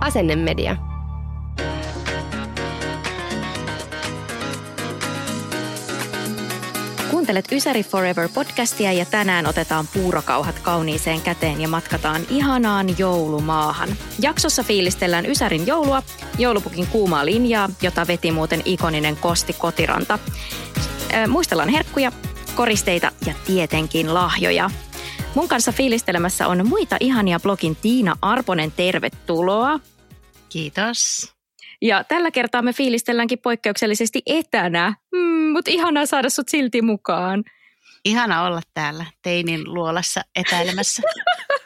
Asennemedia. Kuuntelet Ysäri Forever podcastia ja tänään otetaan puurokauhat kauniiseen käteen ja matkataan ihanaan joulumaahan. Jaksossa fiilistellään Ysärin joulua, joulupukin kuumaa linjaa, jota veti muuten ikoninen Kosti Kotiranta. Muistellaan herkkuja, koristeita ja tietenkin lahjoja. Mun kanssa fiilistelemässä on muita ihania blogin Tiina Arponen, tervetuloa. Kiitos. Ja tällä kertaa me fiilistelläänkin poikkeuksellisesti etänä, mm, mutta ihanaa saada sut silti mukaan. Ihana olla täällä teinin luolassa etäilemässä.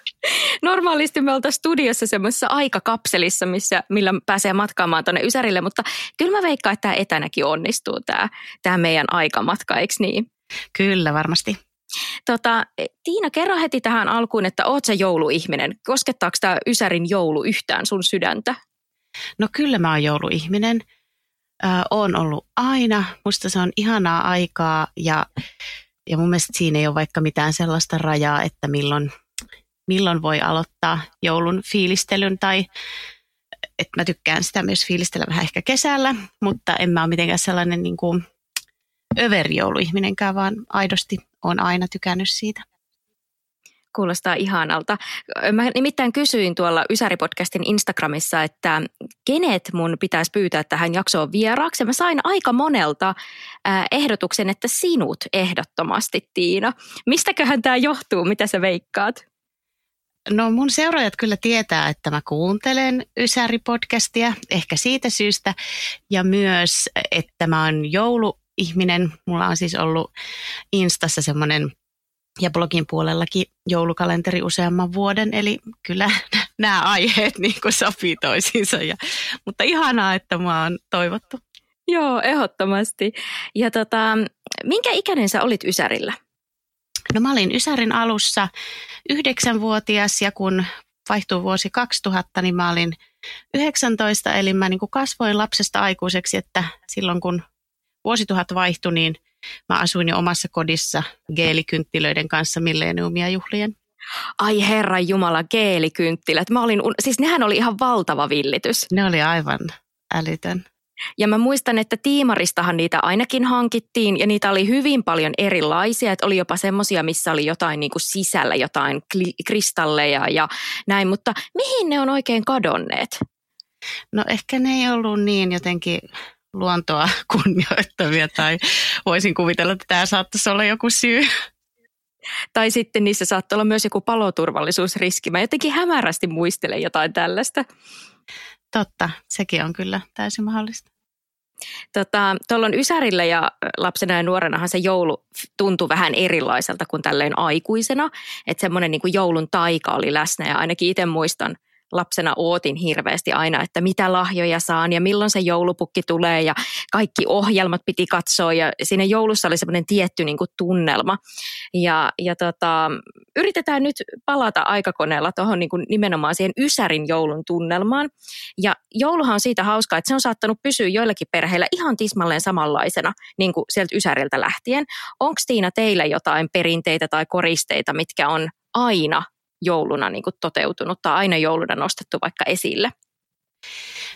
Normaalisti me oltaisiin studiossa semmoisessa aikakapselissa, missä, millä pääsee matkaamaan tuonne Ysärille, mutta kyllä mä veikkaan, että tämä etänäkin onnistuu, tämä, tämä meidän aikamatka, eikö niin? Kyllä, varmasti. Tota, Tiina, kerro heti tähän alkuun, että oot sä jouluihminen. Koskettaako tämä Ysärin joulu yhtään sun sydäntä? No kyllä mä oon jouluihminen. Oon ollut aina. Musta se on ihanaa aikaa ja, ja mun mielestä siinä ei ole vaikka mitään sellaista rajaa, että milloin, milloin voi aloittaa joulun fiilistelyn tai että mä tykkään sitä myös fiilistellä vähän ehkä kesällä, mutta en mä ole mitenkään sellainen niin kuin överjouluihminenkään, vaan aidosti on aina tykännyt siitä. Kuulostaa ihanalta. Mä nimittäin kysyin tuolla Ysäri-podcastin Instagramissa, että kenet mun pitäisi pyytää tähän jaksoon vieraaksi. Mä sain aika monelta ehdotuksen, että sinut ehdottomasti, Tiina. Mistäköhän tämä johtuu? Mitä sä veikkaat? No mun seuraajat kyllä tietää, että mä kuuntelen Ysäri-podcastia, ehkä siitä syystä. Ja myös, että mä oon jouluihminen. Mulla on siis ollut Instassa semmoinen ja blogin puolellakin joulukalenteri useamman vuoden, eli kyllä nämä aiheet niin kuin sopii toisiinsa. Ja, mutta ihanaa, että mä oon toivottu. Joo, ehdottomasti. Ja tota, minkä ikäinen sä olit Ysärillä? No mä olin Ysärin alussa yhdeksänvuotias ja kun vaihtui vuosi 2000, niin mä olin 19, eli mä niin kuin kasvoin lapsesta aikuiseksi, että silloin kun vuosituhat vaihtui, niin – Mä asuin jo omassa kodissa geelikynttilöiden kanssa milleniumia juhlien. Ai herra Jumala, geelikynttilät. Mä olin, siis nehän oli ihan valtava villitys. Ne oli aivan älytön. Ja mä muistan, että tiimaristahan niitä ainakin hankittiin ja niitä oli hyvin paljon erilaisia. Että oli jopa semmoisia, missä oli jotain niin kuin sisällä, jotain kristalleja ja näin. Mutta mihin ne on oikein kadonneet? No ehkä ne ei ollut niin jotenkin luontoa kunnioittavia tai voisin kuvitella, että tämä saattaisi olla joku syy. Tai sitten niissä saattaa olla myös joku paloturvallisuusriski. Mä jotenkin hämärästi muistelen jotain tällaista. Totta, sekin on kyllä täysin mahdollista. Tota, tuolla on Ysärillä ja lapsena ja nuorenahan se joulu tuntui vähän erilaiselta kuin tälleen aikuisena. Että semmoinen niin joulun taika oli läsnä ja ainakin itse muistan – lapsena ootin hirveästi aina, että mitä lahjoja saan ja milloin se joulupukki tulee ja kaikki ohjelmat piti katsoa ja siinä joulussa oli semmoinen tietty niin kuin tunnelma. Ja, ja tota, yritetään nyt palata aikakoneella tuohon niin kuin nimenomaan siihen Ysärin joulun tunnelmaan. Ja jouluhan on siitä hauskaa, että se on saattanut pysyä joillakin perheillä ihan tismalleen samanlaisena niin kuin sieltä Ysäriltä lähtien. Onko Tiina teillä jotain perinteitä tai koristeita, mitkä on aina jouluna niin kuin toteutunut tai aina jouluna nostettu vaikka esille?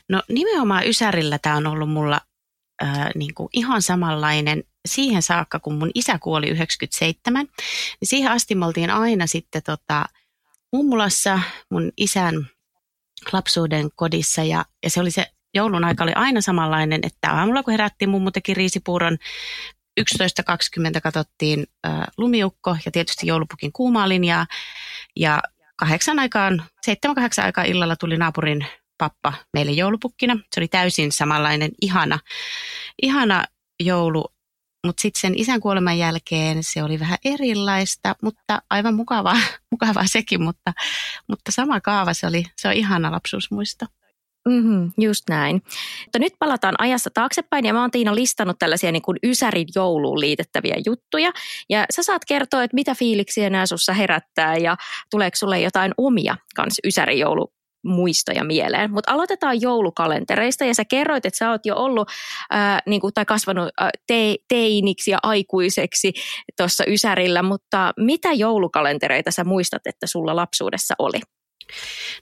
No nimenomaan Ysärillä tämä on ollut mulla äh, niin kuin ihan samanlainen siihen saakka, kun mun isä kuoli 97. Niin siihen asti me oltiin aina sitten tota, mummulassa mun isän lapsuuden kodissa ja, ja se oli se joulun aika oli aina samanlainen, että aamulla kun herättiin, mummu teki riisipuuron, 11.20 katsottiin äh, lumiukko ja tietysti joulupukin kuumaa linjaa. Ja kahdeksan aikaan, seitsemän kahdeksan aikaa illalla tuli naapurin pappa meille joulupukkina. Se oli täysin samanlainen ihana, ihana joulu, Mutta sitten sen isän kuoleman jälkeen se oli vähän erilaista, mutta aivan mukavaa, mukavaa sekin, mutta, mutta sama kaava se oli, se on ihana lapsuusmuisto. Mm-hmm, just näin. Mutta nyt palataan ajassa taaksepäin ja mä oon Tiina listannut tällaisia niin kuin Ysärin jouluun liitettäviä juttuja. Ja sä saat kertoa, että mitä fiiliksiä nämä sussa herättää ja tuleeko sulle jotain omia kans Ysärin joulu muistoja mieleen. Mutta aloitetaan joulukalentereista ja sä kerroit, että sä oot jo ollut ää, niin kuin, tai kasvanut ää, te, teiniksi ja aikuiseksi tuossa Ysärillä, mutta mitä joulukalentereita sä muistat, että sulla lapsuudessa oli?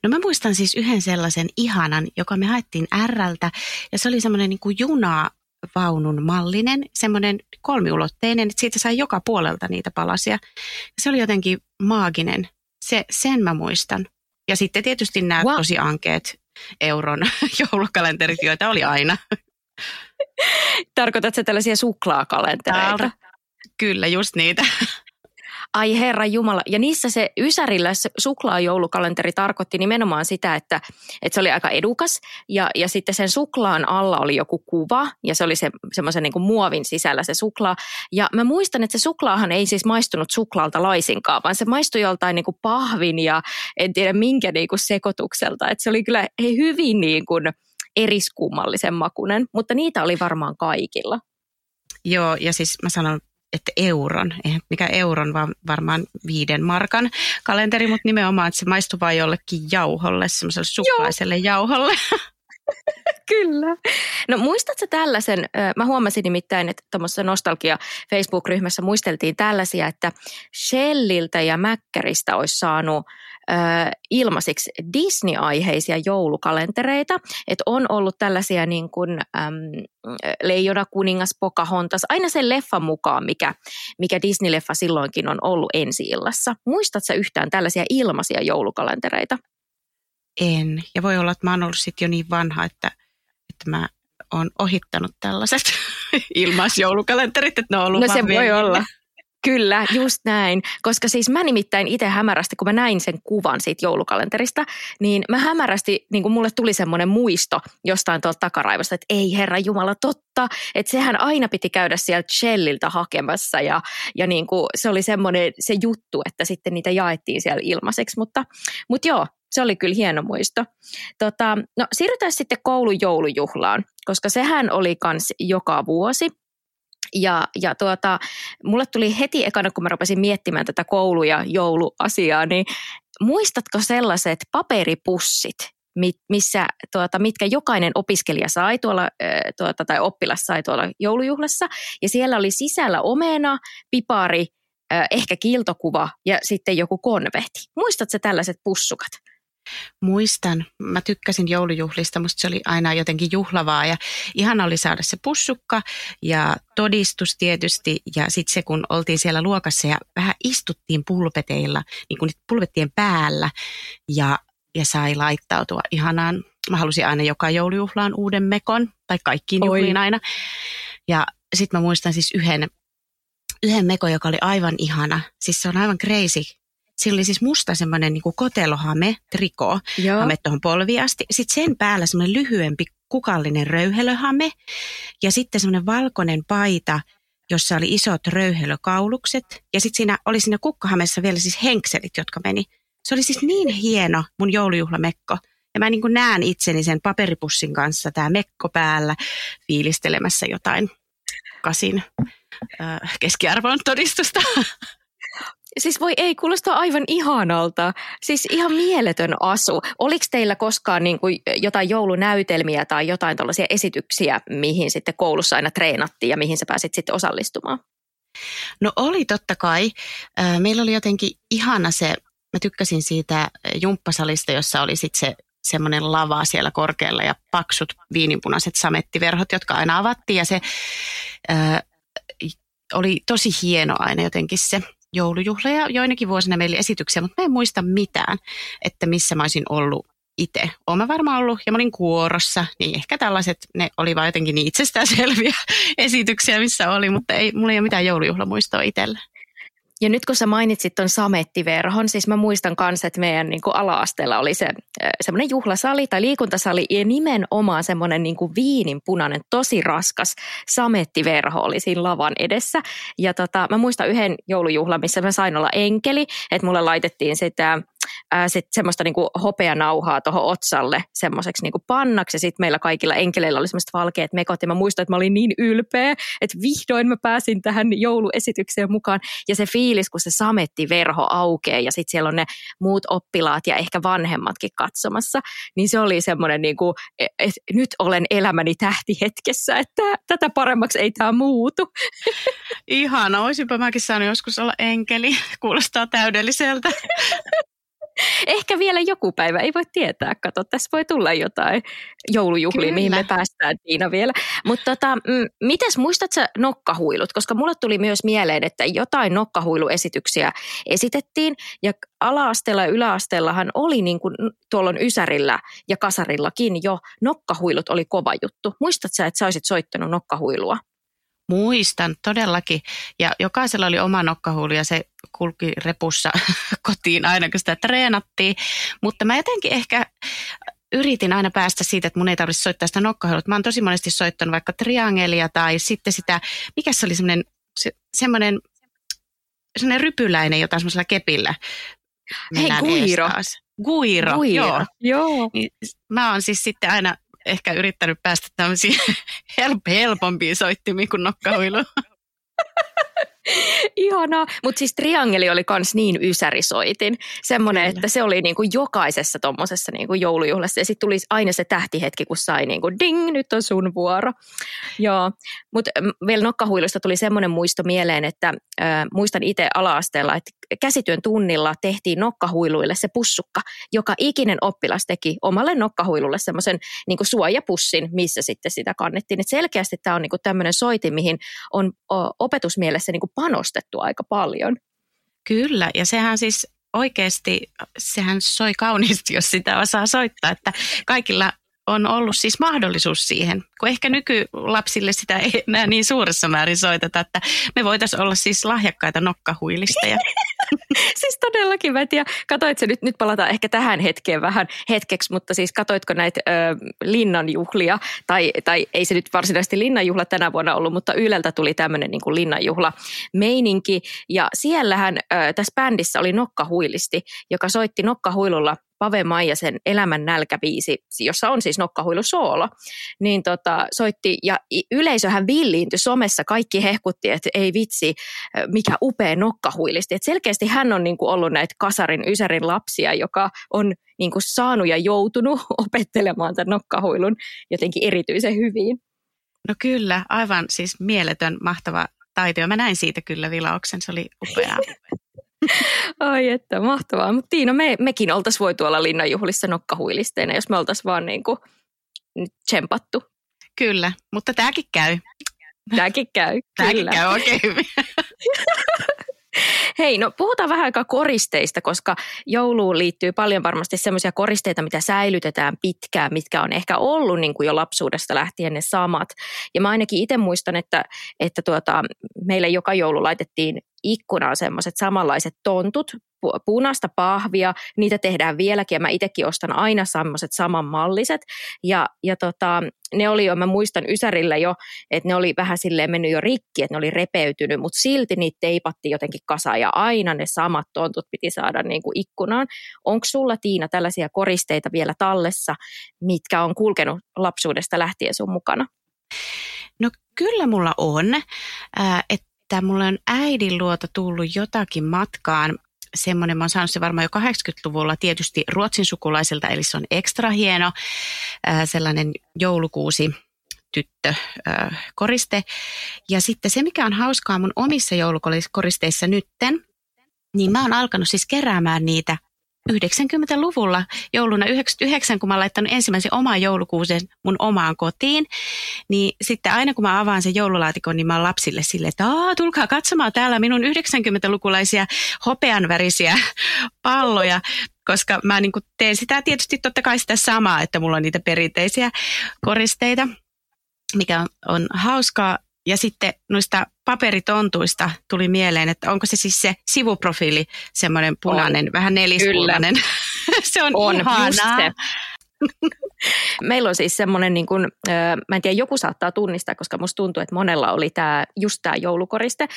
No mä muistan siis yhden sellaisen ihanan, joka me haettiin Rltä ja se oli semmoinen niin kuin juna vaunun mallinen, semmoinen kolmiulotteinen, että siitä sai joka puolelta niitä palasia. Se oli jotenkin maaginen. Se, sen mä muistan. Ja sitten tietysti nämä wow. tosi ankeet euron joulukalenterit, joita oli aina. Tarkoitatko tällaisia suklaakalentereita? Kyllä, just niitä. Ai herra Jumala. Ja niissä se Ysärillä suklaajoulukalenteri tarkoitti nimenomaan sitä, että, että se oli aika edukas. Ja, ja sitten sen suklaan alla oli joku kuva ja se oli se, semmoisen niin kuin muovin sisällä se suklaa. Ja mä muistan, että se suklaahan ei siis maistunut suklaalta laisinkaan, vaan se maistui joltain niin kuin pahvin ja en tiedä minkä niin kuin sekoitukselta. Että se oli kyllä hyvin niin kuin eriskummallisen makunen, mutta niitä oli varmaan kaikilla. Joo, ja siis mä sanon että euron, eihän mikä euron, vaan varmaan viiden markan kalenteri, mutta nimenomaan, että se maistuu vain jollekin jauholle, semmoiselle suklaiselle Joo. jauholle. Kyllä. No muistatko tällaisen, mä huomasin nimittäin, että tuommoisessa nostalgia Facebook-ryhmässä muisteltiin tällaisia, että Shelliltä ja Mäkkäristä olisi saanut ilmaisiksi Disney-aiheisia joulukalentereita. Että on ollut tällaisia niin kuin äm, Leijona kuningas Pocahontas, aina sen leffan mukaan, mikä, mikä Disney-leffa silloinkin on ollut ensi-illassa. Muistatko yhtään tällaisia ilmaisia joulukalentereita? En. Ja voi olla, että mä oon ollut sitten jo niin vanha, että, että mä oon ohittanut tällaiset ilmaisjoulukalenterit, että ne on ollut No se voi olla. Kyllä, just näin. Koska siis mä nimittäin itse hämärästi, kun mä näin sen kuvan siitä joulukalenterista, niin mä hämärästi, niin kuin mulle tuli semmoinen muisto jostain tuolta takaraivosta, että ei herra Jumala, totta, että sehän aina piti käydä sieltä Shelliltä hakemassa ja, ja niin kuin se oli semmoinen se juttu, että sitten niitä jaettiin siellä ilmaiseksi, mutta, mutta joo, se oli kyllä hieno muisto. Tota, no siirrytään sitten koulun joulujuhlaan, koska sehän oli kans joka vuosi. Ja, ja tuota, mulle tuli heti ekana, kun mä rupesin miettimään tätä koulu- ja jouluasiaa, niin muistatko sellaiset paperipussit, missä, tuota, mitkä jokainen opiskelija sai tuolla, tuota, tai oppilas sai tuolla joulujuhlassa. Ja siellä oli sisällä omena, pipari, ehkä kiiltokuva ja sitten joku konvehti. Muistatko tällaiset pussukat? Muistan, mä tykkäsin joulujuhlista, musta se oli aina jotenkin juhlavaa ja ihana oli saada se pussukka ja todistus tietysti ja sitten se kun oltiin siellä luokassa ja vähän istuttiin pulpeteilla, niin kuin pulpettien päällä ja, ja sai laittautua ihanaan. Mä halusin aina joka joulujuhlaan uuden mekon tai kaikkiin Oi. juhliin aina. Ja sitten mä muistan siis yhden, yhden mekon, joka oli aivan ihana. Siis se on aivan crazy Sillä oli siis musta semmoinen niin kuin kotelohame, triko, Joo. hame tuohon polviin asti. Sitten sen päällä semmoinen lyhyempi kukallinen röyhelöhame ja sitten semmoinen valkoinen paita, jossa oli isot röyhelökaulukset. Ja sitten siinä oli siinä kukkahamessa vielä siis henkselit, jotka meni. Se oli siis niin hieno mun joulujuhlamekko. Ja mä niin kuin näen itseni sen paperipussin kanssa, tämä mekko päällä, fiilistelemässä jotain kasin äh, keskiarvon todistusta. Siis voi ei, kuulostaa aivan ihanalta. Siis ihan mieletön asu. Oliko teillä koskaan niin kuin jotain joulunäytelmiä tai jotain tällaisia esityksiä, mihin sitten koulussa aina treenattiin ja mihin sä pääsit sitten osallistumaan? No oli totta kai. Meillä oli jotenkin ihana se, mä tykkäsin siitä jumppasalista, jossa oli sitten se semmoinen lava siellä korkealla ja paksut viininpunaiset samettiverhot, jotka aina avattiin ja se oli tosi hieno aina jotenkin se joulujuhla ja joinakin vuosina meillä esityksiä, mutta mä en muista mitään, että missä mä olisin ollut itse. Olen varmaan ollut ja mä olin kuorossa, niin ehkä tällaiset, ne oli vaan jotenkin niin itsestäänselviä esityksiä, missä oli, mutta ei, mulla ei ole mitään joulujuhlamuistoa itsellä. Ja nyt kun sä mainitsit ton samettiverhon, siis mä muistan kanssa, että meidän niin kuin ala-asteella oli se semmoinen juhlasali tai liikuntasali ja nimenomaan semmoinen niin kuin viininpunainen, tosi raskas samettiverho oli siinä lavan edessä. Ja tota, mä muistan yhden joulujuhlan, missä mä sain olla enkeli, että mulle laitettiin sitä ää, sit semmoista niinku hopeanauhaa tuohon otsalle semmoiseksi niinku pannaksi. Ja sitten meillä kaikilla enkeleillä oli semmoista valkeat mekot. Ja mä muistan, että mä olin niin ylpeä, että vihdoin mä pääsin tähän jouluesitykseen mukaan. Ja se fiilis, kun se sametti verho aukeaa ja sitten siellä on ne muut oppilaat ja ehkä vanhemmatkin katsomassa, niin se oli semmoinen, niinku, että nyt olen elämäni tähti hetkessä, että tätä paremmaksi ei tämä muutu. Ihana, olisinpa mäkin saanut joskus olla enkeli. Kuulostaa täydelliseltä. Ehkä vielä joku päivä, ei voi tietää. Kato, tässä voi tulla jotain joulujuhlia, mihin me päästään Tiina vielä. Mutta tota, m- mites muistatko nokkahuilut? Koska mulle tuli myös mieleen, että jotain nokkahuiluesityksiä esitettiin ja ala-asteella ja yläasteellahan oli niin kuin tuolla Ysärillä ja Kasarillakin jo nokkahuilut oli kova juttu. Muistatko että sä olisit soittanut nokkahuilua? Muistan todellakin. Ja jokaisella oli oma nokkahuuli ja se kulki repussa kotiin aina, kun sitä treenattiin. Mutta mä jotenkin ehkä yritin aina päästä siitä, että mun ei tarvitse soittaa sitä nokkahuilua. Mä oon tosi monesti soittanut vaikka triangelia tai sitten sitä, mikä se oli semmoinen, se, semmoinen, semmoinen rypyläinen, jota semmoisella kepillä Hei, guiro. Guiro, guiro. joo. joo. Niin, mä oon siis sitten aina ehkä yrittänyt päästä tämmöisiin help, helpompiin soittimiin kuin nokkahuilu. Ihanaa, mutta siis triangeli oli kans niin ysärisoitin. Semmoinen, että se oli niinku jokaisessa tuommoisessa niinku joulujuhlassa. Ja sitten tuli aina se tähtihetki, kun sai niinku ding, nyt on sun vuoro. Joo, mutta vielä nokkahuilusta tuli semmoinen muisto mieleen, että äh, muistan itse ala-asteella, että käsityön tunnilla tehtiin nokkahuiluille se pussukka. Joka ikinen oppilas teki omalle nokkahuilulle semmoisen niinku suojapussin, missä sitten sitä kannettiin. Et selkeästi tämä on niinku tämmöinen soitin, mihin on opetusmielessä niinku panostettu aika paljon. Kyllä, ja sehän siis oikeasti, sehän soi kauniisti, jos sitä osaa soittaa, että kaikilla on ollut siis mahdollisuus siihen, kun ehkä nykylapsille sitä ei enää niin suuressa määrin soiteta, että me voitaisiin olla siis lahjakkaita nokkahuilisteja. siis todellakin, mä en tiedä, katoitko nyt, nyt palataan ehkä tähän hetkeen vähän hetkeksi, mutta siis katoitko näitä ö, linnanjuhlia, tai, tai ei se nyt varsinaisesti linnanjuhla tänä vuonna ollut, mutta Yleltä tuli tämmöinen niin kuin linnanjuhla meininki, ja siellähän ö, tässä bändissä oli nokkahuilisti, joka soitti nokkahuilulla Pave Maijasen Elämän nälkäbiisi, jossa on siis nokkahuilu soolo, niin tota, soitti ja yleisöhän villiintyi somessa, kaikki hehkutti, että ei vitsi, mikä upea nokkahuilisti. Et selkeästi hän on niin kuin ollut näitä kasarin, ysärin lapsia, joka on niin kuin saanut ja joutunut opettelemaan tämän nokkahuilun jotenkin erityisen hyvin. No kyllä, aivan siis mieletön, mahtava taito. Mä näin siitä kyllä vilauksen, se oli upeaa. Ai että, mahtavaa. Mutta Tiina, me, mekin oltaisiin voitu olla linnanjuhlissa nokkahuilisteina, jos me oltaisiin vaan niin kuin tsempattu. Kyllä, mutta tämäkin käy. Tämäkin käy, Tämäkin kyllä. käy oikein hyvin. Hei, no puhutaan vähän aikaa koristeista, koska jouluun liittyy paljon varmasti semmoisia koristeita, mitä säilytetään pitkään, mitkä on ehkä ollut niin kuin jo lapsuudesta lähtien ne samat. Ja mä ainakin itse muistan, että, että tuota, meille joka joulu laitettiin ikkunaan semmoiset samanlaiset tontut, punaista pahvia, niitä tehdään vieläkin ja mä itsekin ostan aina semmoiset samanmalliset ja, ja tota, ne oli jo, mä muistan Ysärillä jo, että ne oli vähän silleen mennyt jo rikki, että ne oli repeytynyt, mutta silti niitä teipattiin jotenkin kasaan ja aina ne samat tontut piti saada niin kuin ikkunaan. Onko sulla Tiina tällaisia koristeita vielä tallessa, mitkä on kulkenut lapsuudesta lähtien sun mukana? No kyllä mulla on, äh, että mulle on äidin luota tullut jotakin matkaan semmoinen, mä oon saanut se varmaan jo 80-luvulla tietysti ruotsin sukulaiselta, eli se on ekstra hieno, sellainen joulukuusi tyttö koriste. Ja sitten se, mikä on hauskaa mun omissa joulukoristeissa nytten, niin mä oon alkanut siis keräämään niitä 90-luvulla jouluna 99, kun mä laittanut ensimmäisen oman joulukuusen mun omaan kotiin, niin sitten aina kun mä avaan sen joululaatikon, niin mä oon lapsille sille, että Aa, tulkaa katsomaan täällä minun 90-lukulaisia hopeanvärisiä palloja, koska mä niin teen sitä tietysti totta kai sitä samaa, että mulla on niitä perinteisiä koristeita, mikä on hauskaa. Ja sitten noista paperitontuista tuli mieleen, että onko se siis se sivuprofiili, semmoinen punainen, on. vähän nelispunainen. se on, on ihanaa. Se. Meillä on siis semmoinen, niin kuin, mä en tiedä, joku saattaa tunnistaa, koska musta tuntuu, että monella oli tämä, just tämä joulukoriste,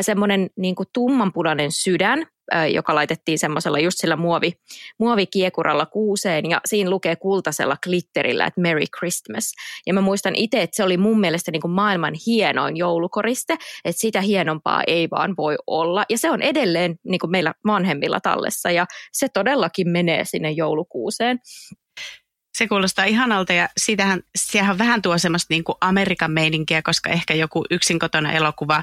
semmoinen niin kuin tummanpunainen sydän, joka laitettiin semmoisella just sillä muovi, muovikiekuralla kuuseen ja siinä lukee kultaisella glitterillä, että Merry Christmas. Ja mä muistan itse, että se oli mun mielestä niin kuin maailman hienoin joulukoriste, että sitä hienompaa ei vaan voi olla. Ja se on edelleen niin kuin meillä vanhemmilla tallessa ja se todellakin menee sinne joulukuuseen. Se kuulostaa ihanalta ja siitähän, sehän vähän tuo semmoista niin kuin Amerikan meininkiä, koska ehkä joku yksin kotona elokuva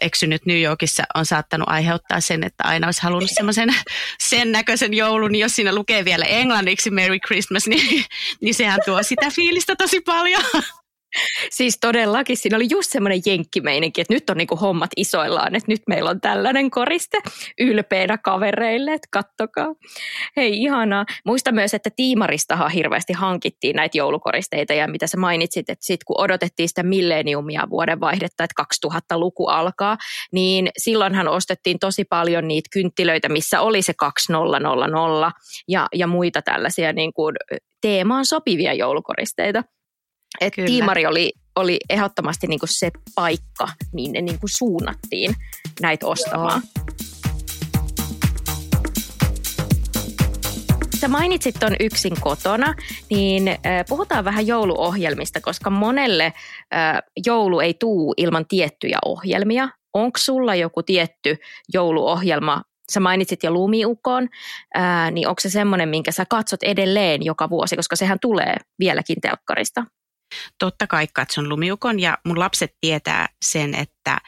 eksynyt New Yorkissa on saattanut aiheuttaa sen, että aina olisi halunnut semmoisen sen näköisen joulun, niin jos siinä lukee vielä englanniksi Merry Christmas, niin, niin sehän tuo sitä fiilistä tosi paljon. Siis todellakin, siinä oli just semmoinen jenkkimeininki, että nyt on niinku hommat isoillaan, että nyt meillä on tällainen koriste ylpeänä kavereille, että kattokaa. Hei ihanaa. Muista myös, että Tiimaristahan hirveästi hankittiin näitä joulukoristeita ja mitä sä mainitsit, että sitten kun odotettiin sitä milleniumia vuoden vaihdetta, että 2000-luku alkaa, niin silloinhan ostettiin tosi paljon niitä kynttilöitä, missä oli se 2000 ja, ja muita tällaisia niin kuin teemaan sopivia joulukoristeita. Et tiimari oli, oli ehdottomasti niinku se paikka, minne niinku suunnattiin näitä ostamaan. Joo. Sä mainitsit tuon yksin kotona, niin puhutaan vähän jouluohjelmista, koska monelle joulu ei tuu ilman tiettyjä ohjelmia. Onko sulla joku tietty jouluohjelma, sä mainitsit jo Lumiukon, ää, niin onko se semmoinen, minkä sä katsot edelleen joka vuosi, koska sehän tulee vieläkin telkkarista? Totta kai katson lumiukon ja mun lapset tietää sen, että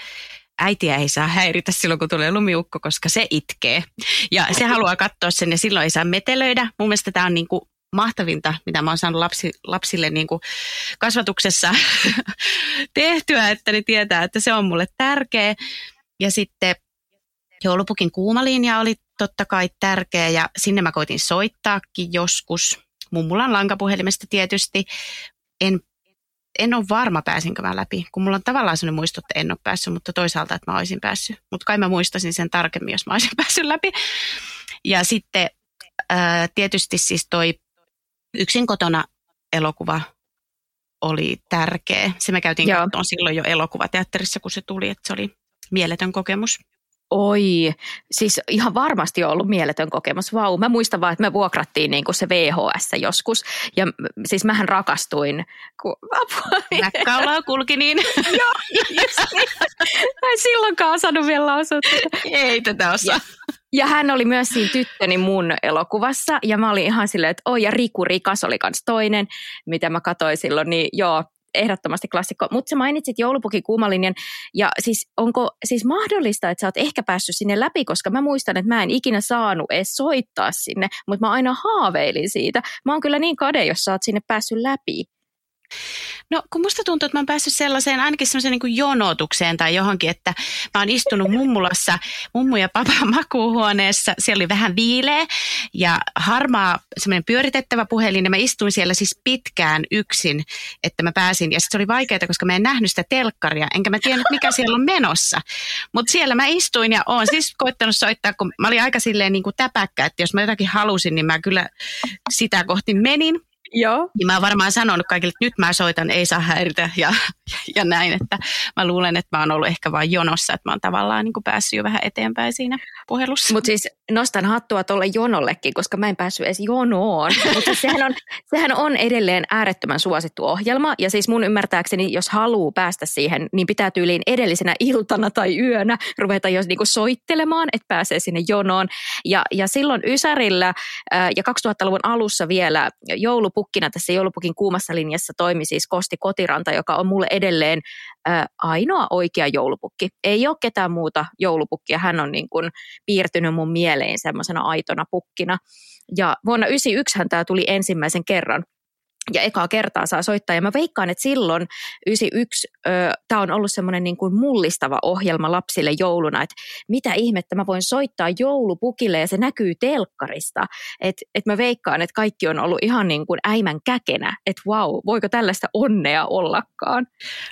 äitiä ei saa häiritä silloin, kun tulee lumiukko, koska se itkee. Ja se haluaa katsoa sen ja silloin ei saa metelöidä. Mun mielestä tämä on niin kuin mahtavinta, mitä mä oon saanut lapsi, lapsille niin kuin kasvatuksessa tehtyä, että ne tietää, että se on mulle tärkeä. Ja sitten joulupukin kuumalinja oli totta kai tärkeä ja sinne mä koitin soittaakin joskus. Mummulan lankapuhelimesta tietysti. En en ole varma, pääsinkö mä läpi, kun mulla on tavallaan sellainen muisto, että en ole päässyt, mutta toisaalta, että mä olisin päässyt. Mutta kai mä muistasin sen tarkemmin, jos mä olisin päässyt läpi. Ja sitten ää, tietysti siis toi yksin kotona elokuva oli tärkeä. Se me käytiin katsomaan silloin jo elokuvateatterissa, kun se tuli, että se oli mieletön kokemus. Oi, siis ihan varmasti on ollut mieletön kokemus. Vau, mä muistan vaan, että me vuokrattiin niin kuin se VHS joskus. Ja siis mähän rakastuin. Kun... Näkkaulaa kulki niin. Joo, just niin. Mä en silloinkaan osannut vielä lausua. Ei tätä osaa. Ja, ja hän oli myös siinä tyttöni mun elokuvassa. Ja mä olin ihan silleen, että oi, ja Riku Rikas oli kans toinen, mitä mä katsoin silloin. Niin joo, ehdottomasti klassikko. Mutta sä mainitsit joulupukin kuumalinjan ja siis onko siis mahdollista, että sä oot ehkä päässyt sinne läpi, koska mä muistan, että mä en ikinä saanut edes soittaa sinne, mutta mä aina haaveilin siitä. Mä oon kyllä niin kade, jos sä oot sinne päässyt läpi. No kun musta tuntuu, että mä oon päässyt sellaiseen ainakin sellaiseen niin jonotukseen tai johonkin, että mä oon istunut mummulassa mummu ja papa makuuhuoneessa. Siellä oli vähän viileä ja harmaa semmoinen pyöritettävä puhelin ja mä istuin siellä siis pitkään yksin, että mä pääsin. Ja se oli vaikeaa, koska mä en nähnyt sitä telkkaria, enkä mä tiennyt mikä siellä on menossa. Mutta siellä mä istuin ja oon siis koittanut soittaa, kun mä olin aika silleen niin kuin täpäkkä, että jos mä jotakin halusin, niin mä kyllä sitä kohti menin. Joo. Niin mä oon varmaan sanonut kaikille, että nyt mä soitan, ei saa häiritä ja, ja näin, että mä luulen, että mä oon ollut ehkä vain jonossa, että mä oon tavallaan niin kuin päässyt jo vähän eteenpäin siinä puhelussa. Mutta siis nostan hattua tuolle jonollekin, koska mä en päässyt edes jonoon. Mutta siis sehän, on, sehän on edelleen äärettömän suosittu ohjelma ja siis mun ymmärtääkseni, jos haluaa päästä siihen, niin pitää tyyliin edellisenä iltana tai yönä ruveta jos niinku soittelemaan, että pääsee sinne jonoon. Ja, ja silloin Ysärillä ja 2000-luvun alussa vielä joulu joulupukkina tässä joulupukin kuumassa linjassa toimi siis Kosti Kotiranta, joka on mulle edelleen ää, ainoa oikea joulupukki. Ei ole ketään muuta joulupukkia, hän on niin kuin piirtynyt mun mieleen semmoisena aitona pukkina. Ja vuonna 1991 tämä tuli ensimmäisen kerran ja ekaa kertaa saa soittaa. Ja mä veikkaan, että silloin 91 tämä on ollut semmoinen niin kuin mullistava ohjelma lapsille jouluna, että mitä ihmettä mä voin soittaa joulupukille ja se näkyy telkkarista. Että et mä veikkaan, että kaikki on ollut ihan niin kuin äimän käkenä, että wow, voiko tällaista onnea ollakaan?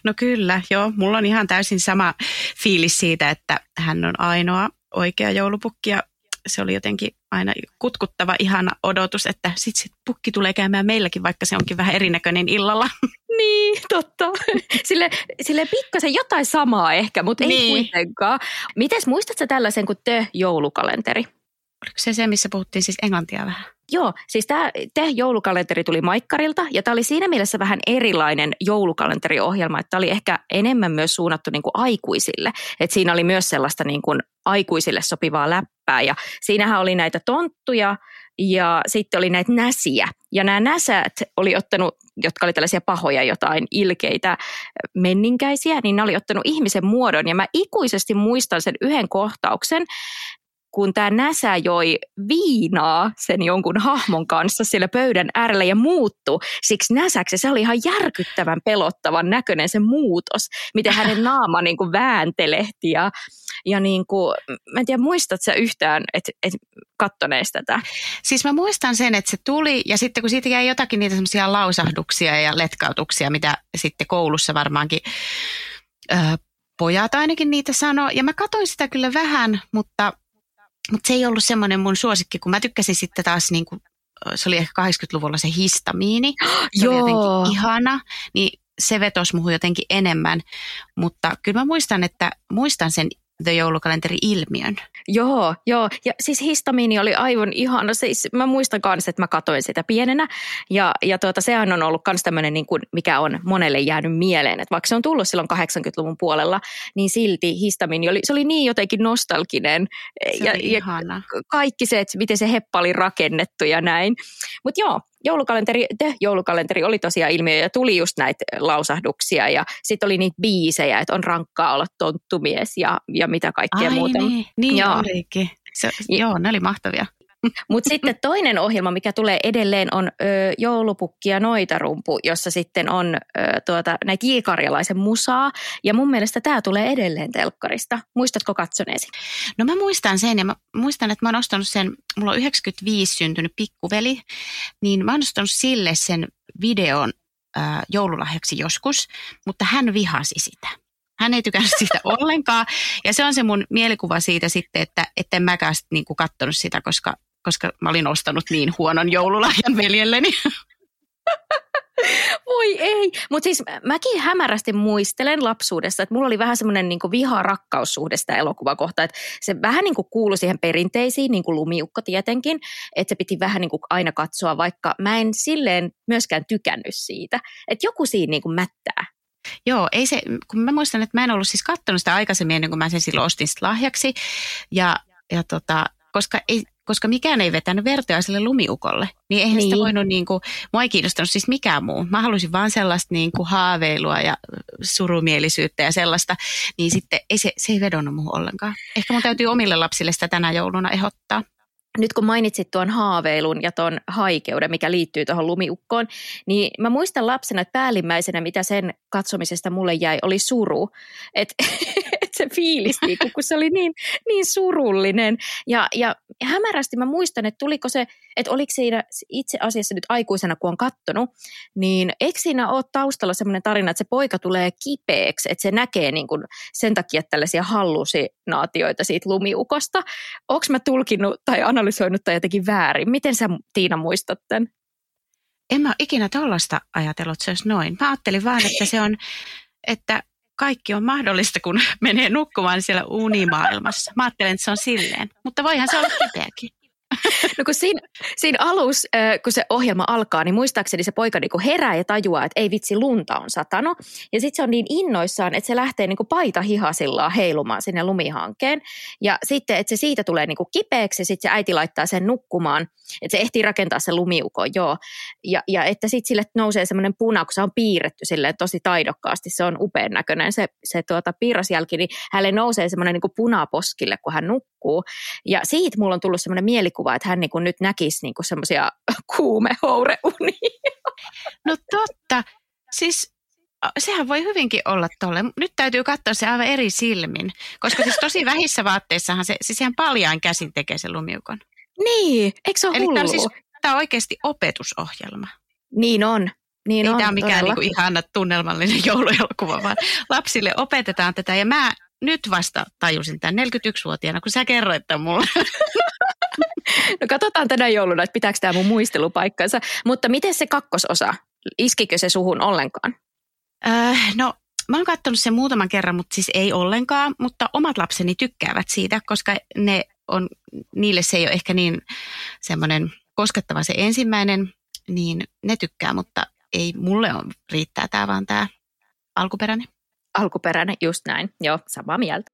No kyllä, joo. Mulla on ihan täysin sama fiilis siitä, että hän on ainoa oikea joulupukki ja se oli jotenkin aina kutkuttava, ihana odotus, että sitten sit pukki tulee käymään meilläkin, vaikka se onkin vähän erinäköinen illalla. Niin, totta. Sille, sille pikkasen jotain samaa ehkä, mutta niin. ei kuitenkaan. Mites muistatko tällaisen kuin te joulukalenteri? Oliko se se, missä puhuttiin siis englantia vähän? Joo, siis tämä te joulukalenteri tuli Maikkarilta ja tämä oli siinä mielessä vähän erilainen joulukalenteriohjelma, että tämä oli ehkä enemmän myös suunnattu niin kuin aikuisille. Et siinä oli myös sellaista niin kuin aikuisille sopivaa läppää ja siinähän oli näitä tonttuja ja sitten oli näitä näsiä. Ja nämä näsät oli ottanut, jotka oli tällaisia pahoja jotain ilkeitä menninkäisiä, niin ne oli ottanut ihmisen muodon. Ja mä ikuisesti muistan sen yhden kohtauksen, kun tämä Näsä joi viinaa sen jonkun hahmon kanssa siellä pöydän äärellä ja muuttu siksi Näsäksi. Se oli ihan järkyttävän pelottavan näköinen se muutos, miten hänen naama niin kuin vääntelehti ja, ja niin kuin, mä en tiedä muistatko sä yhtään, että et kattoneesta tätä? Siis mä muistan sen, että se tuli ja sitten kun siitä jäi jotakin niitä semmoisia lausahduksia ja letkautuksia, mitä sitten koulussa varmaankin pojat ainakin niitä sanoi. Ja mä katsoin sitä kyllä vähän, mutta mutta se ei ollut semmoinen mun suosikki, kun mä tykkäsin sitten taas niin kuin, se oli ehkä 80-luvulla se histamiini. Se Joo. oli jotenkin ihana, niin se vetosi muuhun jotenkin enemmän. Mutta kyllä mä muistan, että muistan sen The Joulukalenteri-ilmiön. Joo, joo. Ja siis histamiini oli aivan ihana. Siis mä muistan kanssa, että mä katoin sitä pienenä. Ja, ja tuota, sehän on ollut myös tämmöinen, niin kuin, mikä on monelle jäänyt mieleen. Että vaikka se on tullut silloin 80-luvun puolella, niin silti histamiini oli, se oli niin jotenkin nostalginen. Se ja, ja ihana. kaikki se, että miten se heppa oli rakennettu ja näin. Mutta joo, joulukalenteri, The joulukalenteri oli tosiaan ilmiö ja tuli just näitä lausahduksia ja sitten oli niitä biisejä, että on rankkaa olla tonttumies ja, ja mitä kaikkea Ai muuta. Niin, niin joo. olikin. Se, joo, ne oli mahtavia. Mutta sitten toinen ohjelma, mikä tulee edelleen, on ö, Joulupukki ja Noitarumpu, jossa sitten on ö, tuota, näitä jiikarjalaisen musaa. Ja mun mielestä tämä tulee edelleen telkkarista. Muistatko katsoneesi? No mä muistan sen ja mä muistan, että mä oon ostanut sen, mulla on 95 syntynyt pikkuveli, niin mä oon ostanut sille sen videon ö, joululahjaksi joskus, mutta hän vihasi sitä. Hän ei tykännyt siitä ollenkaan. Ja se on se mun mielikuva siitä sitten, että en mäkään sit niinku kattonut sitä, koska koska mä olin ostanut niin huonon joululahjan veljelleni. Voi ei. Mutta siis mäkin hämärästi muistelen lapsuudessa, että mulla oli vähän semmoinen niin viha-rakkaussuhde sitä elokuvakohta, että se vähän niin kuin kuului siihen perinteisiin, niin kuin lumiukko tietenkin, että se piti vähän niin kuin aina katsoa, vaikka mä en silleen myöskään tykännyt siitä. Että joku siinä niin kuin mättää. Joo, ei se, kun mä muistan, että mä en ollut siis katsonut sitä aikaisemmin ennen kuin mä sen silloin ostin sitä lahjaksi. Ja, ja tota, koska ei, koska mikään ei vetänyt vertoja sille lumiukolle. Niin eihän niin. sitä voinut, niin kuin, mua ei kiinnostanut siis mikään muu. Mä halusin vaan sellaista niin kuin haaveilua ja surumielisyyttä ja sellaista. Niin sitten ei se, se ei vedonnut muuhun ollenkaan. Ehkä mun täytyy omille lapsille sitä tänä jouluna ehdottaa nyt kun mainitsit tuon haaveilun ja tuon haikeuden, mikä liittyy tuohon lumiukkoon, niin mä muistan lapsena, että päällimmäisenä, mitä sen katsomisesta mulle jäi, oli suru. Että et se fiilis, niinku, kun se oli niin, niin surullinen. Ja, ja hämärästi mä muistan, että tuliko se, että oliko siinä itse asiassa nyt aikuisena, kun on kattonut, niin eikö siinä ole taustalla sellainen tarina, että se poika tulee kipeäksi, että se näkee niin kuin sen takia tällaisia hallusinaatioita siitä lumiukosta. Onko mä tulkinnut tai analysoinut tai jotenkin väärin? Miten sä Tiina muistat tämän? En mä ikinä tuollaista ajatellut, se olisi noin. Mä ajattelin vaan, että se on, että kaikki on mahdollista, kun menee nukkumaan siellä unimaailmassa. Mä ajattelen, että se on silleen, mutta voihan se olla kipeäkin. No kun siinä, siinä alussa, kun se ohjelma alkaa, niin muistaakseni se poika niin herää ja tajuaa, että ei vitsi, lunta on satanut. Ja sitten se on niin innoissaan, että se lähtee niin paita hihasillaan heilumaan sinne lumihankeen. Ja sitten, että se siitä tulee niin kipeäksi ja sitten se äiti laittaa sen nukkumaan. Että se ehtii rakentaa sen lumiukon, joo. Ja, ja että sitten sille nousee semmoinen puna, kun se on piirretty silleen tosi taidokkaasti. Se on upean näköinen se, se tuota piirrosjälki, niin hänelle nousee semmoinen niin punaposkille, kun hän nukkuu. Ja siitä mulla on tullut semmoinen mielikuva, että hän niin kuin nyt näkisi niin semmoisia kuumehoureiunia. No totta. Siis sehän voi hyvinkin olla tolle. Nyt täytyy katsoa se aivan eri silmin, koska siis tosi vähissä vaatteissahan se, siis ihan paljaan käsin tekee se lumiukon. Niin, eikö se ole Eli hullu? tämä on, siis, tämä on oikeasti opetusohjelma. Niin on. Niin Ei on, tämä ole mikään todella. niinku ihana tunnelmallinen jouluelokuva, vaan lapsille opetetaan tätä. Ja mä nyt vasta tajusin tämän 41-vuotiaana, kun sä kerroit tämän mulle. No katsotaan tänä jouluna, että pitääkö tämä mun muistelu paikkansa. Mutta miten se kakkososa? Iskikö se suhun ollenkaan? Äh, no, mä oon katsonut sen muutaman kerran, mutta siis ei ollenkaan. Mutta omat lapseni tykkäävät siitä, koska ne on, niille se ei ole ehkä niin semmoinen koskettava se ensimmäinen, niin ne tykkää, mutta ei mulle on, riittää tämä vaan tämä alkuperäinen. Alkuperäinen, just näin. Joo, samaa mieltä.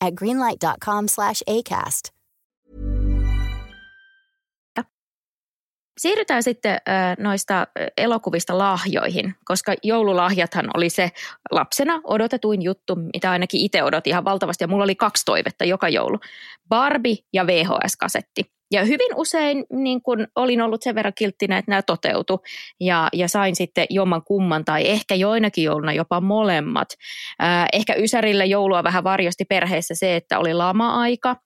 at greenlight.com slash ACAST. Siirrytään sitten noista elokuvista lahjoihin, koska joululahjathan oli se lapsena odotetuin juttu, mitä ainakin itse odotin ihan valtavasti. Ja mulla oli kaksi toivetta joka joulu. Barbie ja VHS-kasetti. Ja hyvin usein niin kun olin ollut sen verran kilttinen, että nämä toteutu. Ja, ja sain sitten jomman kumman tai ehkä joinakin jouluna jopa molemmat. Ehkä Ysärille joulua vähän varjosti perheessä se, että oli lama-aika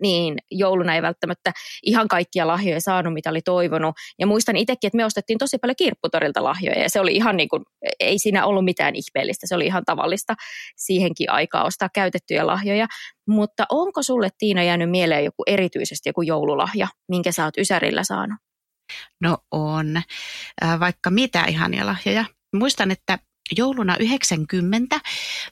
niin jouluna ei välttämättä ihan kaikkia lahjoja saanut, mitä oli toivonut. Ja muistan itsekin, että me ostettiin tosi paljon kirpputorilta lahjoja ja se oli ihan niin kuin, ei siinä ollut mitään ihmeellistä, se oli ihan tavallista siihenkin aikaa ostaa käytettyjä lahjoja. Mutta onko sulle Tiina jäänyt mieleen joku erityisesti joku joululahja, minkä sä oot Ysärillä saanut? No on, äh, vaikka mitä ihania lahjoja. Muistan, että jouluna 90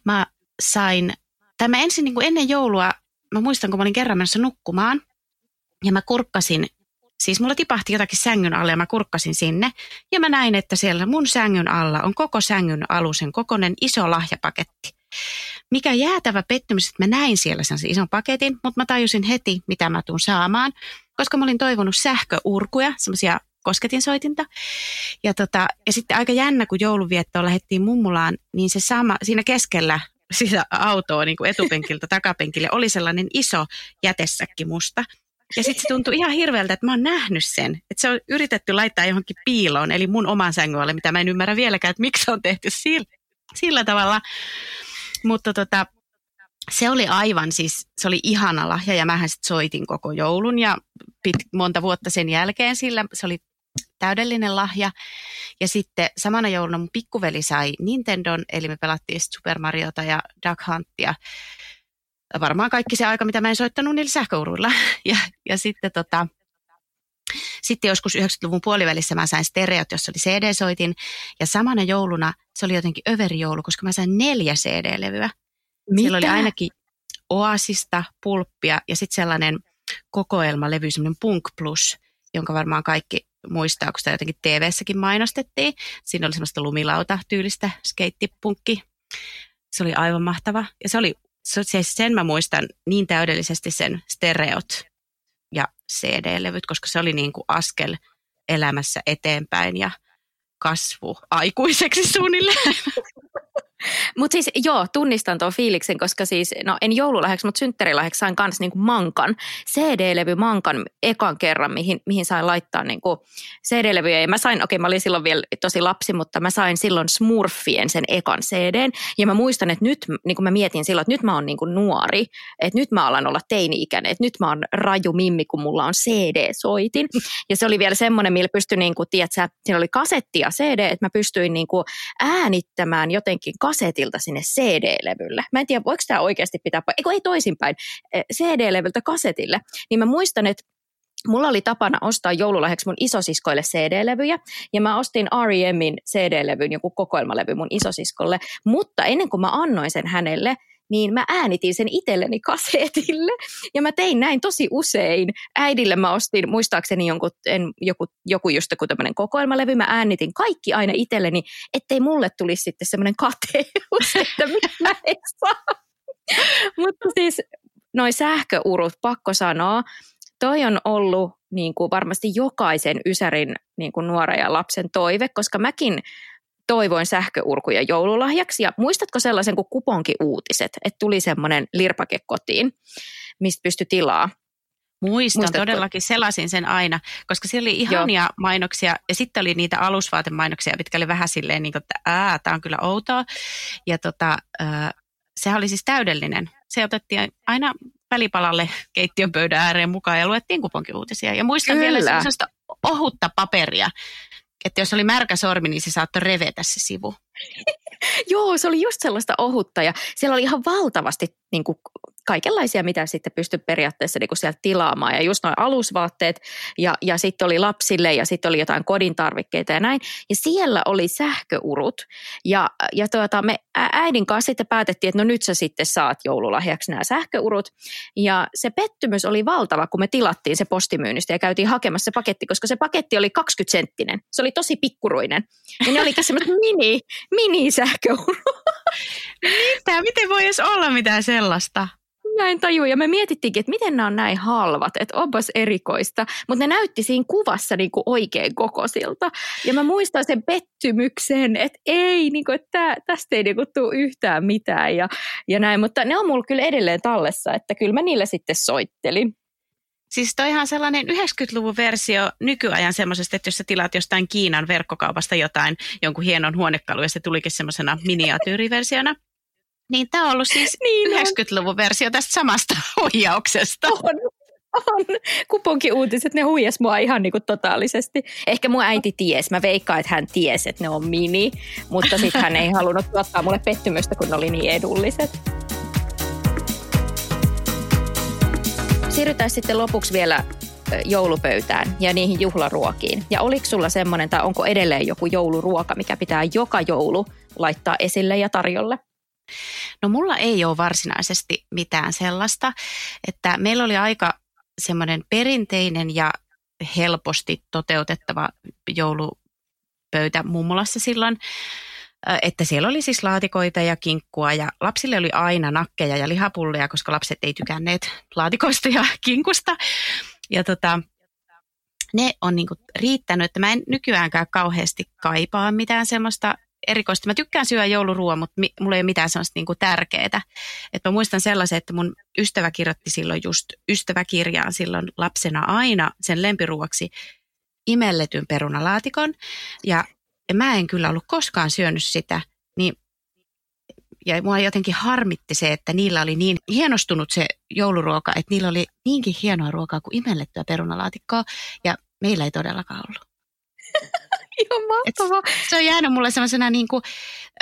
mä sain, tai mä ensin niin kuin ennen joulua, mä muistan, kun mä olin kerran menossa nukkumaan, ja mä kurkkasin, siis mulla tipahti jotakin sängyn alle, ja mä kurkkasin sinne, ja mä näin, että siellä mun sängyn alla on koko sängyn alusen kokonen iso lahjapaketti. Mikä jäätävä pettymys, että mä näin siellä sen ison paketin, mutta mä tajusin heti, mitä mä tuun saamaan, koska mä olin toivonut sähköurkuja, semmoisia kosketinsoitinta. Ja, tota, ja sitten aika jännä, kun jouluviettoon lähdettiin mummulaan, niin se sama, siinä keskellä sitä autoa niin kuin etupenkiltä takapenkille oli sellainen iso jätesäkki musta. Ja sitten se tuntui ihan hirveältä, että mä oon nähnyt sen. Että se on yritetty laittaa johonkin piiloon, eli mun oman sängyn alle, mitä mä en ymmärrä vieläkään, että miksi se on tehty sillä, sillä tavalla. Mutta tota, se oli aivan siis, se oli ihana lahja ja mähän sitten soitin koko joulun ja pit, monta vuotta sen jälkeen sillä. Se oli täydellinen lahja. Ja sitten samana jouluna mun pikkuveli sai Nintendon, eli me pelattiin Super Mariota ja Duck Huntia. Varmaan kaikki se aika, mitä mä en soittanut niillä sähköuruilla. Ja, ja sitten tota, sitten joskus 90-luvun puolivälissä mä sain stereot, jossa oli CD-soitin. Ja samana jouluna se oli jotenkin överijoulu, koska mä sain neljä CD-levyä. Siellä oli ainakin Oasista, Pulppia ja sitten sellainen kokoelmalevy, semmoinen Punk Plus, jonka varmaan kaikki muistaa, kun sitä jotenkin TV-säkin mainostettiin. Siinä oli semmoista lumilauta-tyylistä skeittipunkki. Se oli aivan mahtava. Ja se oli, se, sen mä muistan niin täydellisesti sen stereot ja CD-levyt, koska se oli niin kuin askel elämässä eteenpäin ja kasvu aikuiseksi suunnilleen. Mutta siis joo, tunnistan tuon fiiliksen, koska siis, no en joululahjaksi, mutta synttärilahjaksi sain kanssa niinku mankan, CD-levy mankan ekan kerran, mihin, mihin sain laittaa niinku CD-levyjä. Ja mä sain, okei okay, mä olin silloin vielä tosi lapsi, mutta mä sain silloin Smurfien sen ekan CDn. Ja mä muistan, että nyt, niin kuin mä mietin silloin, että nyt mä oon niinku nuori, että nyt mä alan olla teini-ikäinen, että nyt mä oon raju mimmi, kun mulla on CD-soitin. Ja se oli vielä semmoinen, millä pystyi, niinku, tiedätkö, siinä oli kasetti ja CD, että mä pystyin niinku äänittämään jotenkin kasetilta sinne CD-levylle. Mä en tiedä, voiko tämä oikeasti pitää, eikö ei toisinpäin, CD-levyltä kasetille. Niin mä muistan, että Mulla oli tapana ostaa joululahjaksi mun isosiskoille CD-levyjä ja mä ostin R.E.Min CD-levyn, joku kokoelmalevy mun isosiskolle, mutta ennen kuin mä annoin sen hänelle, niin mä äänitin sen itselleni kasetille. Ja mä tein näin tosi usein. Äidille mä ostin, muistaakseni jonkun, en, joku, joku just joku tämmöinen kokoelmalevy, mä äänitin kaikki aina itselleni, ettei mulle tulisi sitten semmoinen kateus, että mä en saa. Mutta siis noin sähköurut, pakko sanoa, toi on ollut niin kuin varmasti jokaisen Ysärin niin kuin nuoren ja lapsen toive, koska mäkin toivoin sähköurkuja joululahjaksi. Ja muistatko sellaisen kuin kuponki-uutiset, että tuli semmoinen lirpake kotiin, mistä pystyi tilaa? Muistan Muistatko? todellakin, selasin sen aina, koska siellä oli ihania Joo. mainoksia ja sitten oli niitä alusvaatemainoksia, mitkä oli vähän silleen, niin kuin, että ää, tämä on kyllä outoa. Ja tota, äh, sehän oli siis täydellinen. Se otettiin aina välipalalle keittiön pöydän ääreen mukaan ja luettiin kuponkiuutisia. Ja muistan Kyllä. vielä sellaista ohutta paperia, että jos oli märkä sormi, niin se saattoi revetä se sivu. Joo, se oli just sellaista ohutta ja siellä oli ihan valtavasti niin kuin, kaikenlaisia, mitä sitten pystyi periaatteessa niin kuin sieltä tilaamaan. Ja just noin alusvaatteet ja, ja sitten oli lapsille ja sitten oli jotain kodin tarvikkeita ja näin. Ja siellä oli sähköurut. Ja, ja tuota, me äidin kanssa sitten päätettiin, että no nyt sä sitten saat joululahjaksi nämä sähköurut. Ja se pettymys oli valtava, kun me tilattiin se postimyynnistä ja käytiin hakemassa se paketti, koska se paketti oli 20 senttinen. Se oli tosi pikkuruinen. Ja ne olikin semmoiset mini, mini sähköurut. Mitä? Miten voi edes olla mitään sellaista? Mä en tajua. Ja me mietittiinkin, että miten nämä on näin halvat, että onpas erikoista. Mutta ne näytti siinä kuvassa niin kuin oikein kokoisilta. Ja mä muistan sen pettymyksen, että ei, niin kuin, että tästä ei niin kuin, tule yhtään mitään ja, ja näin. Mutta ne on mulla kyllä edelleen tallessa, että kyllä mä niille sitten soittelin. Siis toi ihan sellainen 90-luvun versio nykyajan semmoisesta, että jos sä tilaat jostain Kiinan verkkokaupasta jotain, jonkun hienon huonekalu ja se tulikin semmoisena miniatyyriversiona, niin tämä on ollut siis niin 90-luvun versio tästä samasta huijauksesta. On, on. Kuponki-uutiset, ne huijas mua ihan niin kuin totaalisesti. Ehkä mun äiti ties. Mä veikkaan, että hän ties, että ne on mini. Mutta sitten hän ei halunnut tuottaa mulle pettymystä, kun ne oli niin edulliset. Siirrytään sitten lopuksi vielä joulupöytään ja niihin juhlaruokiin. Ja oliko sulla semmoinen tai onko edelleen joku jouluruoka, mikä pitää joka joulu laittaa esille ja tarjolle? No mulla ei ole varsinaisesti mitään sellaista, että meillä oli aika semmoinen perinteinen ja helposti toteutettava joulupöytä mummolassa silloin, että siellä oli siis laatikoita ja kinkkua ja lapsille oli aina nakkeja ja lihapulleja, koska lapset ei tykänneet laatikoista ja kinkusta. Ja tota, ne on niinku riittänyt, että mä en nykyäänkään kauheasti kaipaa mitään semmoista erikoista. Mä tykkään syödä jouluruoa, mutta mi, mulla ei ole mitään sellaista niin tärkeää. Et mä muistan sellaisen, että mun ystävä kirjoitti silloin just ystäväkirjaan silloin lapsena aina sen lempiruoksi imelletyn perunalaatikon. Ja mä en kyllä ollut koskaan syönyt sitä, niin ja mua jotenkin harmitti se, että niillä oli niin hienostunut se jouluruoka, että niillä oli niinkin hienoa ruokaa kuin imellettyä perunalaatikkoa, ja meillä ei todellakaan ollut. Ihan mahtavaa. se on jäänyt mulle sellaisena niin kuin,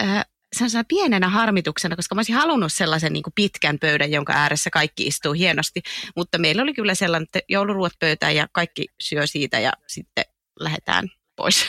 äh, sellaisena pienenä harmituksena, koska mä olisin halunnut sellaisen niin kuin pitkän pöydän, jonka ääressä kaikki istuu hienosti. Mutta meillä oli kyllä sellainen, että jouluruot pöytään ja kaikki syö siitä ja sitten lähdetään pois.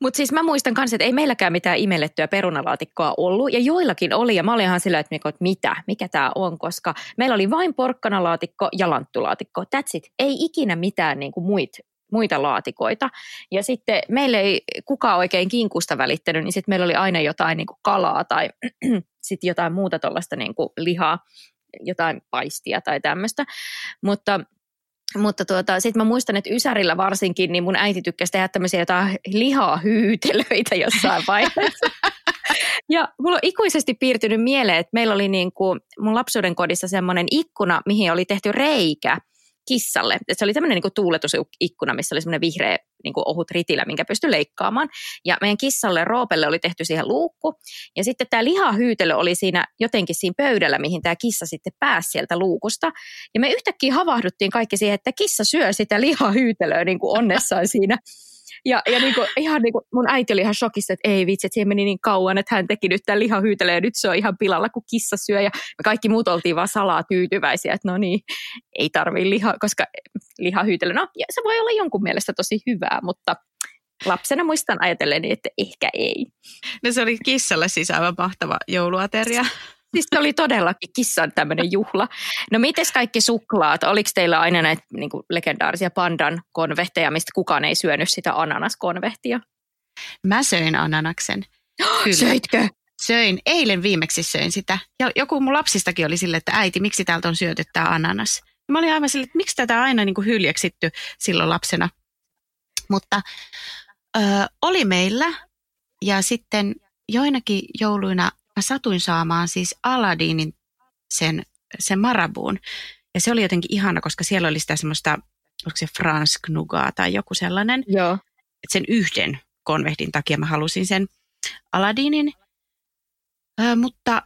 Mutta siis mä muistan kanssa, että ei meilläkään mitään imellettyä perunalaatikkoa ollut. Ja joillakin oli, ja mä olin ihan sillä, että mitä, mikä tämä on, koska meillä oli vain porkkanalaatikko ja lanttulaatikko. That's it. Ei ikinä mitään niin kuin muit muita laatikoita. Ja sitten meille ei kukaan oikein kinkusta välittänyt, niin sitten meillä oli aina jotain niin kuin kalaa tai sitten jotain muuta tuollaista niin kuin lihaa, jotain paistia tai tämmöistä. Mutta mutta tuota, sitten mä muistan, että Ysärillä varsinkin, niin mun äiti tykkäsi tehdä tämmöisiä jotain lihahyytelöitä jossain vaiheessa. Ja mulla on ikuisesti piirtynyt mieleen, että meillä oli niin kuin mun lapsuuden kodissa semmoinen ikkuna, mihin oli tehty reikä kissalle. Et se oli tämmöinen niin tuuletusikkuna, missä oli semmoinen vihreä niin kuin ohut ritilä, minkä pystyi leikkaamaan. Ja meidän kissalle Roopelle oli tehty siihen luukku. Ja sitten tämä lihahyytelö oli siinä jotenkin siinä pöydällä, mihin tämä kissa sitten pääsi sieltä luukusta. Ja me yhtäkkiä havahduttiin kaikki siihen, että kissa syö sitä lihahyytelöä niin kuin onnessaan siinä. Ja, ja niin kuin, ihan niin kuin, mun äiti oli ihan shokissa, että ei vitsi, että siihen meni niin kauan, että hän teki nyt tämän lihahyytelön ja nyt se on ihan pilalla, kun kissa syö. Ja me kaikki muut oltiin vaan salaa tyytyväisiä, että no niin, ei tarvii liha, koska lihahyytelö, no se voi olla jonkun mielestä tosi hyvää, mutta lapsena muistan ajatelleni, että ehkä ei. No se oli kissalle siis aivan mahtava jouluateria. Siis se oli todellakin kissan tämmöinen juhla. No mites kaikki suklaat? Oliko teillä aina näitä niin kuin legendaarisia pandan konvehteja, mistä kukaan ei syönyt sitä ananaskonvehtia? Mä söin ananaksen. Kyllä. Söitkö? Söin. Eilen viimeksi söin sitä. Ja joku mun lapsistakin oli sille, että äiti, miksi täältä on syöty tämä ananas? Ja mä olin aivan sille, että miksi tätä aina niin kuin hyljeksitty silloin lapsena. Mutta ö, oli meillä ja sitten joinakin jouluina mä satuin saamaan siis Aladinin sen, sen marabuun. Ja se oli jotenkin ihana, koska siellä oli sitä semmoista, onko se France Nougat tai joku sellainen. Joo. Että sen yhden konvehdin takia mä halusin sen Aladinin. Ö, mutta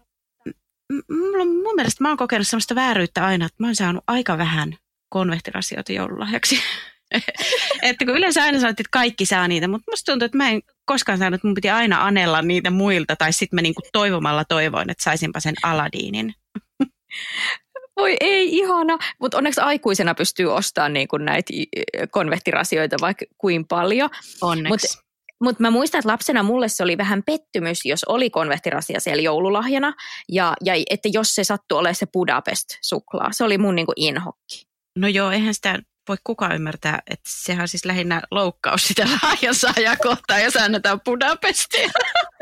mulla, mun mielestä mä oon kokenut semmoista vääryyttä aina, että mä oon saanut aika vähän konvehtirasioita joululahjaksi. että kun yleensä aina sanot, että kaikki saa niitä, mutta musta tuntuu, että mä en koskaan saanut, että mun piti aina anella niitä muilta, tai sitten mä niinku toivomalla toivoin, että saisinpa sen Aladinin. Voi ei, ihana. Mutta onneksi aikuisena pystyy ostamaan niin näitä konvehtirasioita vaikka kuin paljon. Onneksi. Mut, mutta mä muistan, että lapsena mulle se oli vähän pettymys, jos oli konvehtirasia siellä joululahjana. Ja, ja että jos se sattui olemaan se Budapest-suklaa. Se oli mun niinku inhokki. No joo, eihän sitä voi kukaan ymmärtää, että sehän on siis lähinnä loukkaus sitä lahjansaajaa kohtaan, jos annetaan Budapestia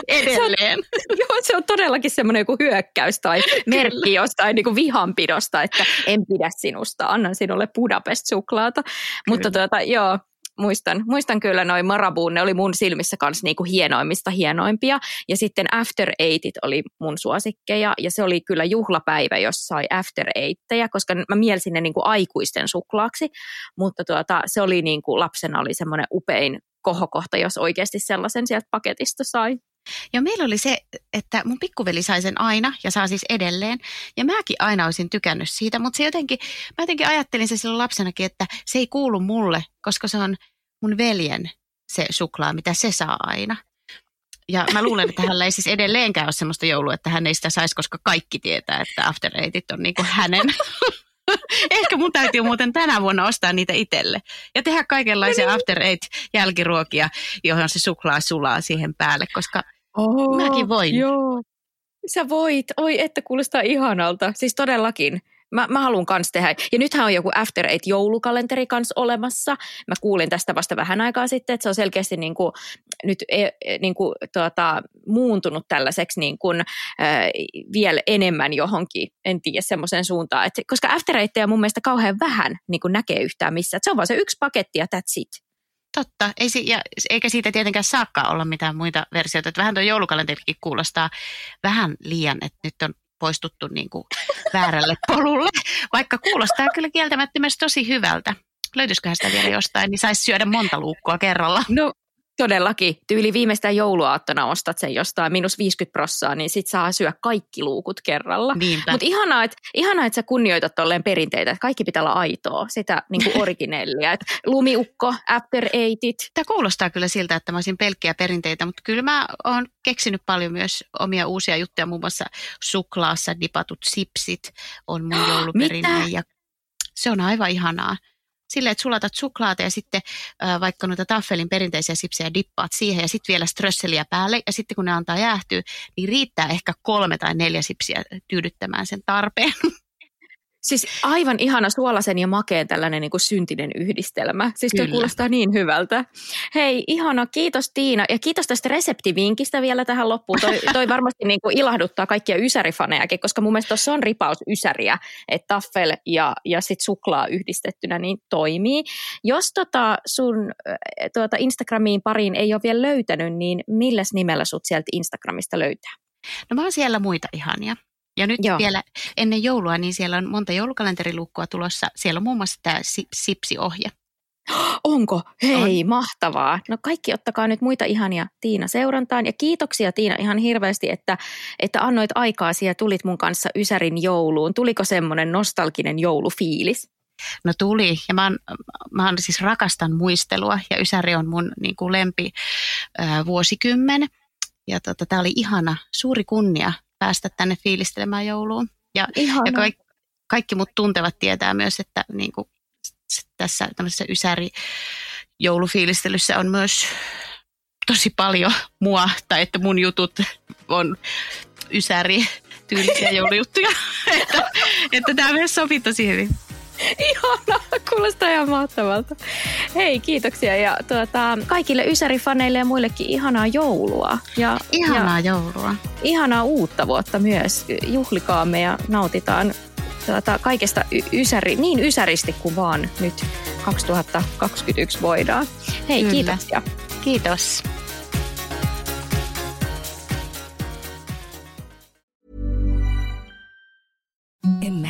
edelleen. Se on, joo, se on todellakin semmoinen joku hyökkäys tai merkki jostain niin kuin vihanpidosta, että en pidä sinusta, annan sinulle Budapest-suklaata. Kyllä. Mutta tuota, joo, muistan, muistan kyllä noin Marabuun, ne oli mun silmissä kanssa niinku hienoimmista hienoimpia. Ja sitten After Eightit oli mun suosikkeja ja se oli kyllä juhlapäivä, jos sai After Eightejä, koska mä mielsin ne niinku aikuisten suklaaksi. Mutta tuota, se oli niinku, lapsena oli semmoinen upein kohokohta, jos oikeasti sellaisen sieltä paketista sai. Ja meillä oli se, että mun pikkuveli sai sen aina ja saa siis edelleen. Ja mäkin aina olisin tykännyt siitä, mutta se jotenkin, mä jotenkin ajattelin se silloin lapsenakin, että se ei kuulu mulle, koska se on mun veljen se suklaa, mitä se saa aina. Ja mä luulen, että hänellä ei siis edelleenkään ole sellaista joulua, että hän ei sitä saisi, koska kaikki tietää, että After Eightit on niin kuin hänen. Ehkä mun täytyy muuten tänä vuonna ostaa niitä itselle. Ja tehdä kaikenlaisia no niin. After Eight jälkiruokia, johon se suklaa sulaa siihen päälle, koska oh, mäkin voin. Joo. Sä voit. Oi, että kuulostaa ihanalta. Siis todellakin. Mä, mä haluan kans tehdä. Ja nythän on joku After Eight joulukalenteri kanssa olemassa. Mä kuulin tästä vasta vähän aikaa sitten, että se on selkeästi niin kuin, nyt e, e, niin kuin, tuota, muuntunut tällaiseksi niin kuin, äh, vielä enemmän johonkin, en tiedä, semmoiseen suuntaan. Et, koska After Eightejä mun mielestä kauhean vähän niin kuin näkee yhtään missä. Et se on vaan se yksi paketti ja that's it. Totta, Ei, ja, eikä siitä tietenkään saakka olla mitään muita versioita. Että vähän tuo joulukalenterikin kuulostaa vähän liian, että nyt on poistuttu niin kuin väärälle polulle, vaikka kuulostaa kyllä kieltämättä myös tosi hyvältä. Löytyisiköhän sitä vielä jostain, niin saisi syödä monta luukkua kerralla. No Todellakin. Tyyli viimeistään jouluaattona ostat sen jostain minus 50 prossaa, niin sit saa syödä kaikki luukut kerralla. Mutta ihanaa, että ihanaa, et sä kunnioitat tolleen perinteitä, että kaikki pitää olla aitoa, sitä niin kuin originellia. Et lumiukko, after eightit. Tämä kuulostaa kyllä siltä, että mä olisin pelkkiä perinteitä, mutta kyllä mä oon keksinyt paljon myös omia uusia juttuja, muun muassa suklaassa dipatut sipsit on mun jouluperinne. Ja se on aivan ihanaa silleen, että sulatat suklaata ja sitten vaikka noita taffelin perinteisiä sipsejä dippaat siihen ja sitten vielä strösseliä päälle. Ja sitten kun ne antaa jäähtyä, niin riittää ehkä kolme tai neljä sipsiä tyydyttämään sen tarpeen. Siis aivan ihana suolasen ja makeen tällainen niin kuin syntinen yhdistelmä. Siis Kyllä. kuulostaa niin hyvältä. Hei, ihana, kiitos Tiina. Ja kiitos tästä reseptivinkistä vielä tähän loppuun. Toi, toi varmasti niin kuin ilahduttaa kaikkia ysärifanejakin, koska mun mielestä tuossa on ripaus ysäriä, että taffel ja, ja sit suklaa yhdistettynä niin toimii. Jos tota sun tuota Instagramiin pariin ei ole vielä löytänyt, niin milläs nimellä sut sieltä Instagramista löytää? No mä oon siellä muita ihania. Ja nyt Joo. vielä ennen joulua, niin siellä on monta joulukalenterilukkua tulossa. Siellä on muun muassa tämä Sipsi-ohje. Onko? Hei, on. mahtavaa. No kaikki ottakaa nyt muita ihania Tiina seurantaan. Ja kiitoksia Tiina ihan hirveästi, että, että annoit aikaa ja tulit mun kanssa Ysärin jouluun. Tuliko semmoinen nostalginen joulufiilis? No tuli, ja mä, oon, mä oon siis rakastan muistelua, ja Ysäri on mun niin kuin lempi äh, vuosikymmen. Ja tota, tämä oli ihana, suuri kunnia päästä tänne fiilistelemään jouluun. Ja, ja kaikki, kaikki mut tuntevat tietää myös, että niin kuin tässä tämmöisessä Ysäri joulufiilistelyssä on myös tosi paljon mua, tai että mun jutut on Ysäri tyylisiä joulujuttuja. että, että tämä myös sopii tosi hyvin. Ihana, kuulostaa ihan mahtavalta. Hei, kiitoksia ja tuota, kaikille Ysäri-faneille ja muillekin ihanaa joulua. Ja, ihanaa ja joulua. Ihanaa uutta vuotta myös. Juhlikaamme ja nautitaan tuota, kaikesta y- ysäri, niin ysäristi kuin vaan nyt 2021 voidaan. Hei, Kyllä. kiitoksia. Kiitos. Imagine